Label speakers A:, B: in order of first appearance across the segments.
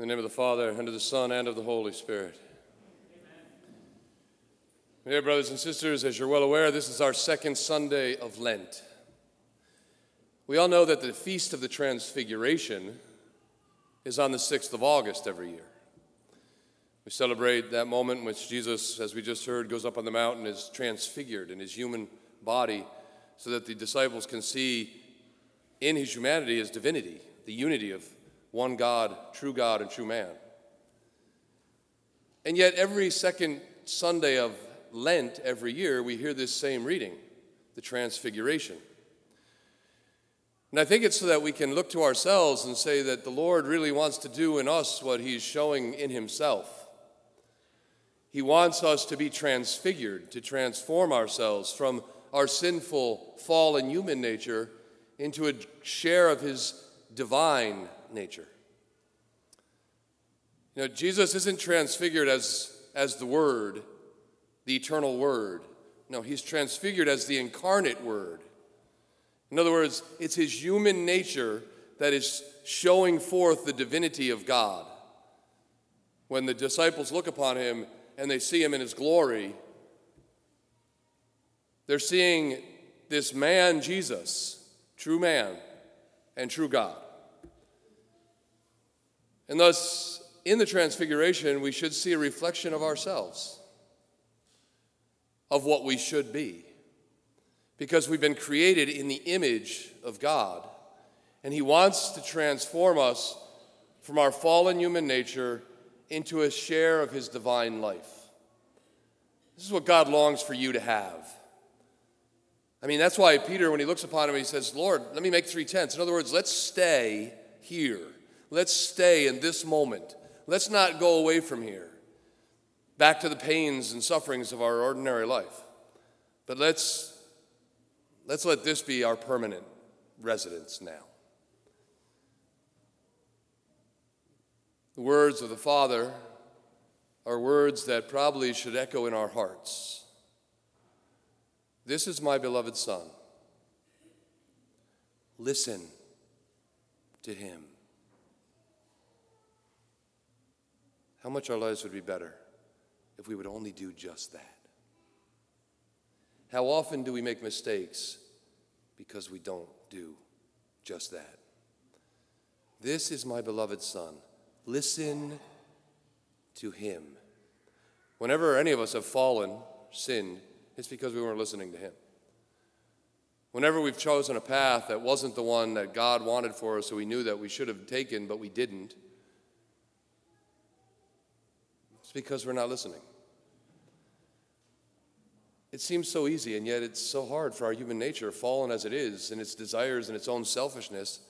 A: In the name of the Father, and of the Son, and of the Holy Spirit. Dear brothers and sisters, as you're well aware, this is our second Sunday of Lent. We all know that the Feast of the Transfiguration is on the 6th of August every year. We celebrate that moment in which Jesus, as we just heard, goes up on the mountain, is transfigured in his human body so that the disciples can see in his humanity his divinity, the unity of one God, true God, and true man. And yet, every second Sunday of Lent every year, we hear this same reading, the Transfiguration. And I think it's so that we can look to ourselves and say that the Lord really wants to do in us what He's showing in Himself. He wants us to be transfigured, to transform ourselves from our sinful, fallen human nature into a share of His divine nature. You know, Jesus isn't transfigured as, as the Word, the eternal Word. No, he's transfigured as the incarnate Word. In other words, it's his human nature that is showing forth the divinity of God. When the disciples look upon him and they see him in his glory, they're seeing this man, Jesus, true man and true God. And thus, in the Transfiguration, we should see a reflection of ourselves, of what we should be, because we've been created in the image of God, and He wants to transform us from our fallen human nature into a share of His divine life. This is what God longs for you to have. I mean, that's why Peter, when he looks upon him, he says, Lord, let me make three tents. In other words, let's stay here. Let's stay in this moment. Let's not go away from here, back to the pains and sufferings of our ordinary life. But let's, let's let this be our permanent residence now. The words of the Father are words that probably should echo in our hearts. This is my beloved Son. Listen to him. How much our lives would be better if we would only do just that. How often do we make mistakes because we don't do just that? This is my beloved Son. Listen to him. Whenever any of us have fallen, sinned, it's because we weren't listening to him. Whenever we've chosen a path that wasn't the one that God wanted for us, so we knew that we should have taken, but we didn't, it's because we're not listening. It seems so easy, and yet it's so hard for our human nature, fallen as it is, in its desires and its own selfishness,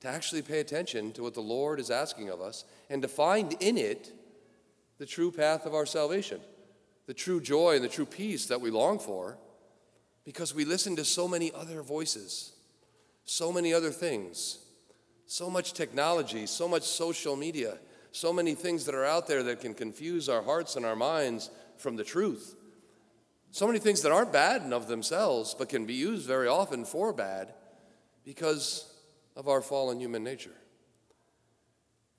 A: to actually pay attention to what the Lord is asking of us and to find in it the true path of our salvation, the true joy and the true peace that we long for, because we listen to so many other voices, so many other things, so much technology, so much social media so many things that are out there that can confuse our hearts and our minds from the truth. So many things that aren't bad in of themselves, but can be used very often for bad because of our fallen human nature.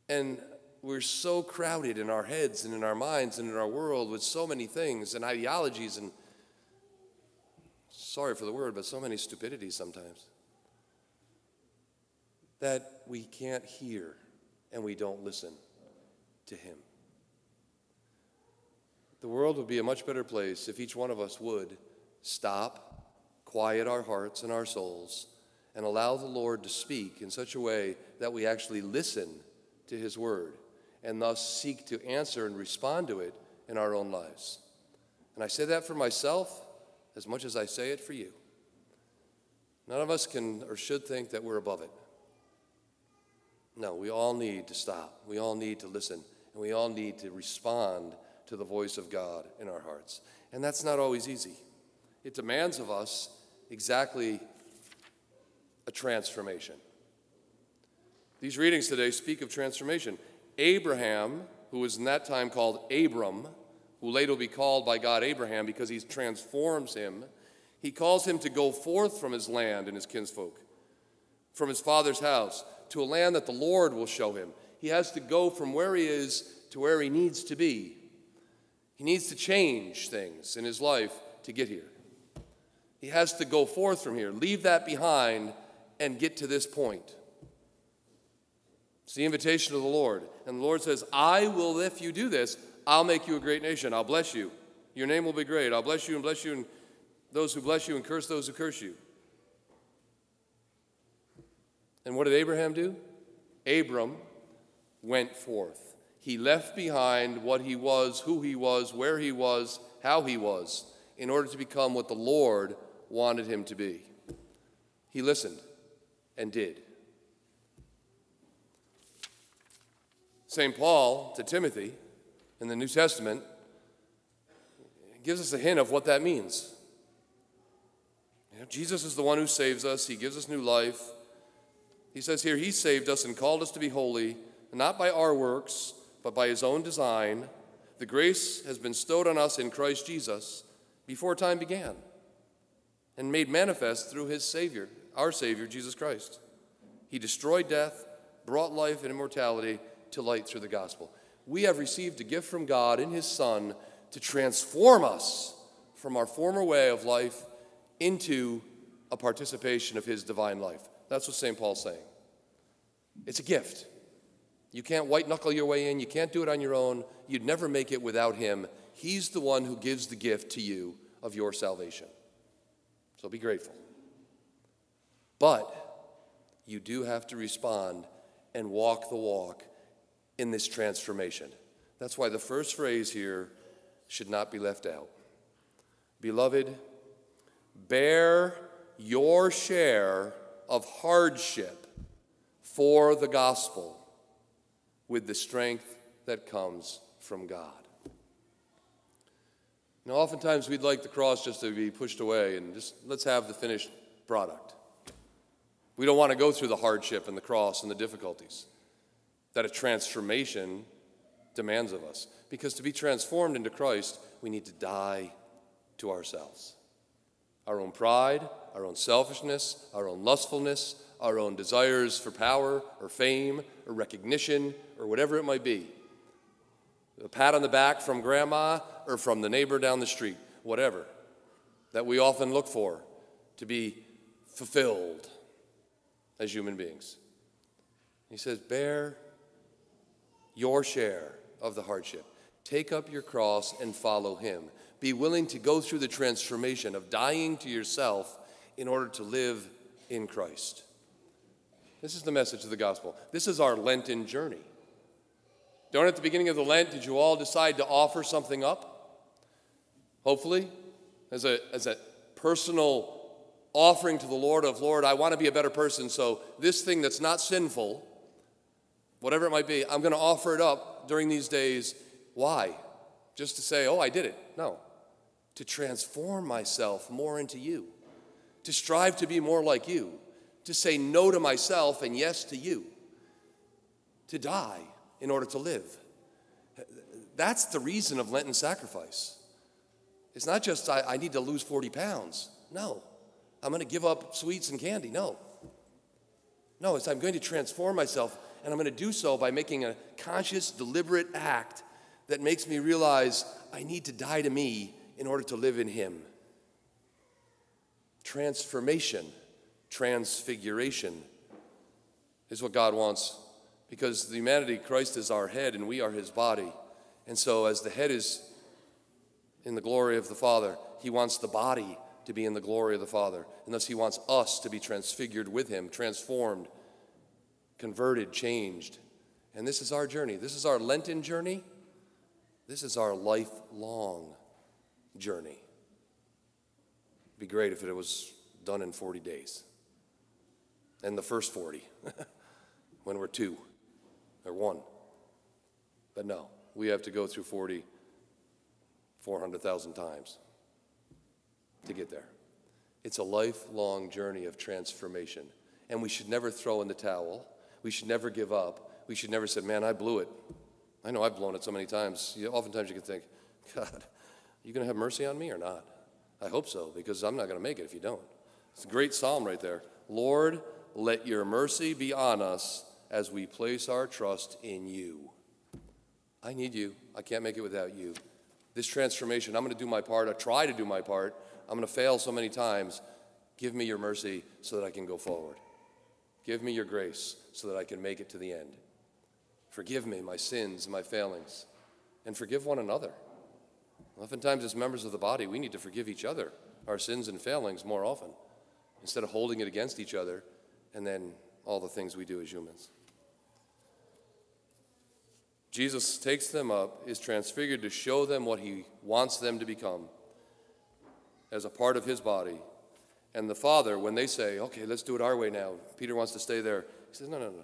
A: And we're so crowded in our heads and in our minds and in our world with so many things and ideologies and, sorry for the word, but so many stupidities sometimes that we can't hear and we don't listen to Him. The world would be a much better place if each one of us would stop, quiet our hearts and our souls, and allow the Lord to speak in such a way that we actually listen to His word and thus seek to answer and respond to it in our own lives. And I say that for myself as much as I say it for you. None of us can or should think that we're above it. No, we all need to stop. We all need to listen and we all need to respond to the voice of God in our hearts. And that's not always easy. It demands of us exactly a transformation. These readings today speak of transformation. Abraham, who was in that time called Abram, who later will be called by God Abraham because he transforms him, he calls him to go forth from his land and his kinsfolk, from his father's house, to a land that the Lord will show him. He has to go from where he is to where he needs to be. He needs to change things in his life to get here. He has to go forth from here, leave that behind, and get to this point. It's the invitation of the Lord. And the Lord says, I will, if you do this, I'll make you a great nation. I'll bless you. Your name will be great. I'll bless you and bless you, and those who bless you and curse those who curse you. And what did Abraham do? Abram went forth. He left behind what he was, who he was, where he was, how he was, in order to become what the Lord wanted him to be. He listened and did. St. Paul to Timothy in the New Testament gives us a hint of what that means. You know, Jesus is the one who saves us, He gives us new life. He says here, He saved us and called us to be holy, not by our works, but by His own design. The grace has been bestowed on us in Christ Jesus before time began and made manifest through His Savior, our Savior, Jesus Christ. He destroyed death, brought life and immortality to light through the gospel. We have received a gift from God in His Son to transform us from our former way of life into a participation of His divine life. That's what St. Paul's saying. It's a gift. You can't white knuckle your way in, you can't do it on your own. You'd never make it without Him. He's the one who gives the gift to you of your salvation. So be grateful. But you do have to respond and walk the walk in this transformation. That's why the first phrase here should not be left out. Beloved, bear your share of hardship for the gospel with the strength that comes from God. Now, oftentimes we'd like the cross just to be pushed away and just let's have the finished product. We don't want to go through the hardship and the cross and the difficulties that a transformation demands of us. Because to be transformed into Christ, we need to die to ourselves our own pride, our own selfishness, our own lustfulness, our own desires for power or fame or recognition or whatever it might be. A pat on the back from grandma or from the neighbor down the street, whatever, that we often look for to be fulfilled as human beings. He says, Bear your share of the hardship. Take up your cross and follow him. Be willing to go through the transformation of dying to yourself in order to live in Christ. This is the message of the gospel. This is our Lenten journey. Don't at the beginning of the Lent did you all decide to offer something up? Hopefully, as a, as a personal offering to the Lord of Lord, I want to be a better person, so this thing that's not sinful, whatever it might be, I'm going to offer it up during these days. Why? Just to say, oh, I did it. No. To transform myself more into you, to strive to be more like you, to say no to myself and yes to you, to die in order to live. That's the reason of Lenten sacrifice. It's not just I, I need to lose 40 pounds. No. I'm going to give up sweets and candy. No. No, it's I'm going to transform myself and I'm going to do so by making a conscious, deliberate act that makes me realize I need to die to me in order to live in Him. Transformation, transfiguration is what God wants because the humanity, Christ is our head and we are His body. And so, as the head is in the glory of the Father, He wants the body to be in the glory of the Father. And thus, He wants us to be transfigured with Him, transformed converted, changed. And this is our journey. This is our Lenten journey. This is our lifelong journey. Be great if it was done in 40 days. And the first 40, when we're two or one. But no, we have to go through 40, 400,000 times to get there. It's a lifelong journey of transformation. And we should never throw in the towel. We should never give up. We should never say, man, I blew it. I know I've blown it so many times. You, oftentimes you can think, God, are you going to have mercy on me or not? I hope so, because I'm not going to make it if you don't. It's a great psalm right there. Lord, let your mercy be on us as we place our trust in you. I need you. I can't make it without you. This transformation, I'm going to do my part. I try to do my part. I'm going to fail so many times. Give me your mercy so that I can go forward. Give me your grace so that I can make it to the end. Forgive me my sins and my failings, and forgive one another. Oftentimes, as members of the body, we need to forgive each other our sins and failings more often instead of holding it against each other and then all the things we do as humans. Jesus takes them up, is transfigured to show them what he wants them to become as a part of his body. And the Father, when they say, okay, let's do it our way now, Peter wants to stay there, he says, no, no, no.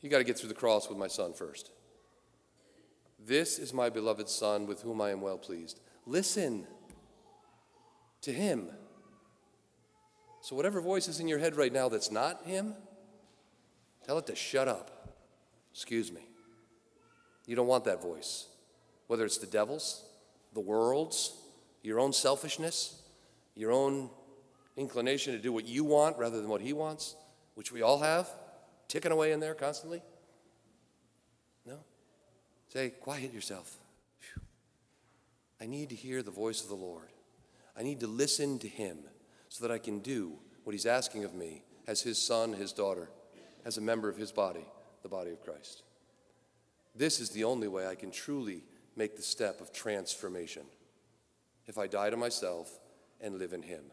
A: You got to get through the cross with my son first. This is my beloved Son with whom I am well pleased. Listen to him. So, whatever voice is in your head right now that's not him, tell it to shut up. Excuse me. You don't want that voice. Whether it's the devil's, the world's, your own selfishness, your own inclination to do what you want rather than what he wants, which we all have, ticking away in there constantly. Say, quiet yourself. Whew. I need to hear the voice of the Lord. I need to listen to him so that I can do what he's asking of me as his son, his daughter, as a member of his body, the body of Christ. This is the only way I can truly make the step of transformation. If I die to myself and live in him,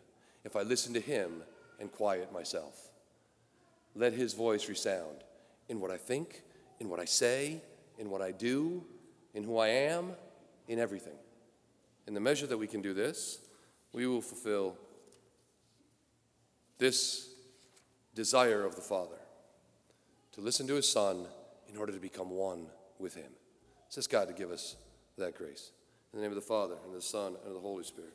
A: if I listen to him and quiet myself, let his voice resound in what I think, in what I say, in what I do, in who I am, in everything. In the measure that we can do this, we will fulfill this desire of the Father to listen to his Son in order to become one with him. Says God to give us that grace. In the name of the Father, and the Son, and of the Holy Spirit.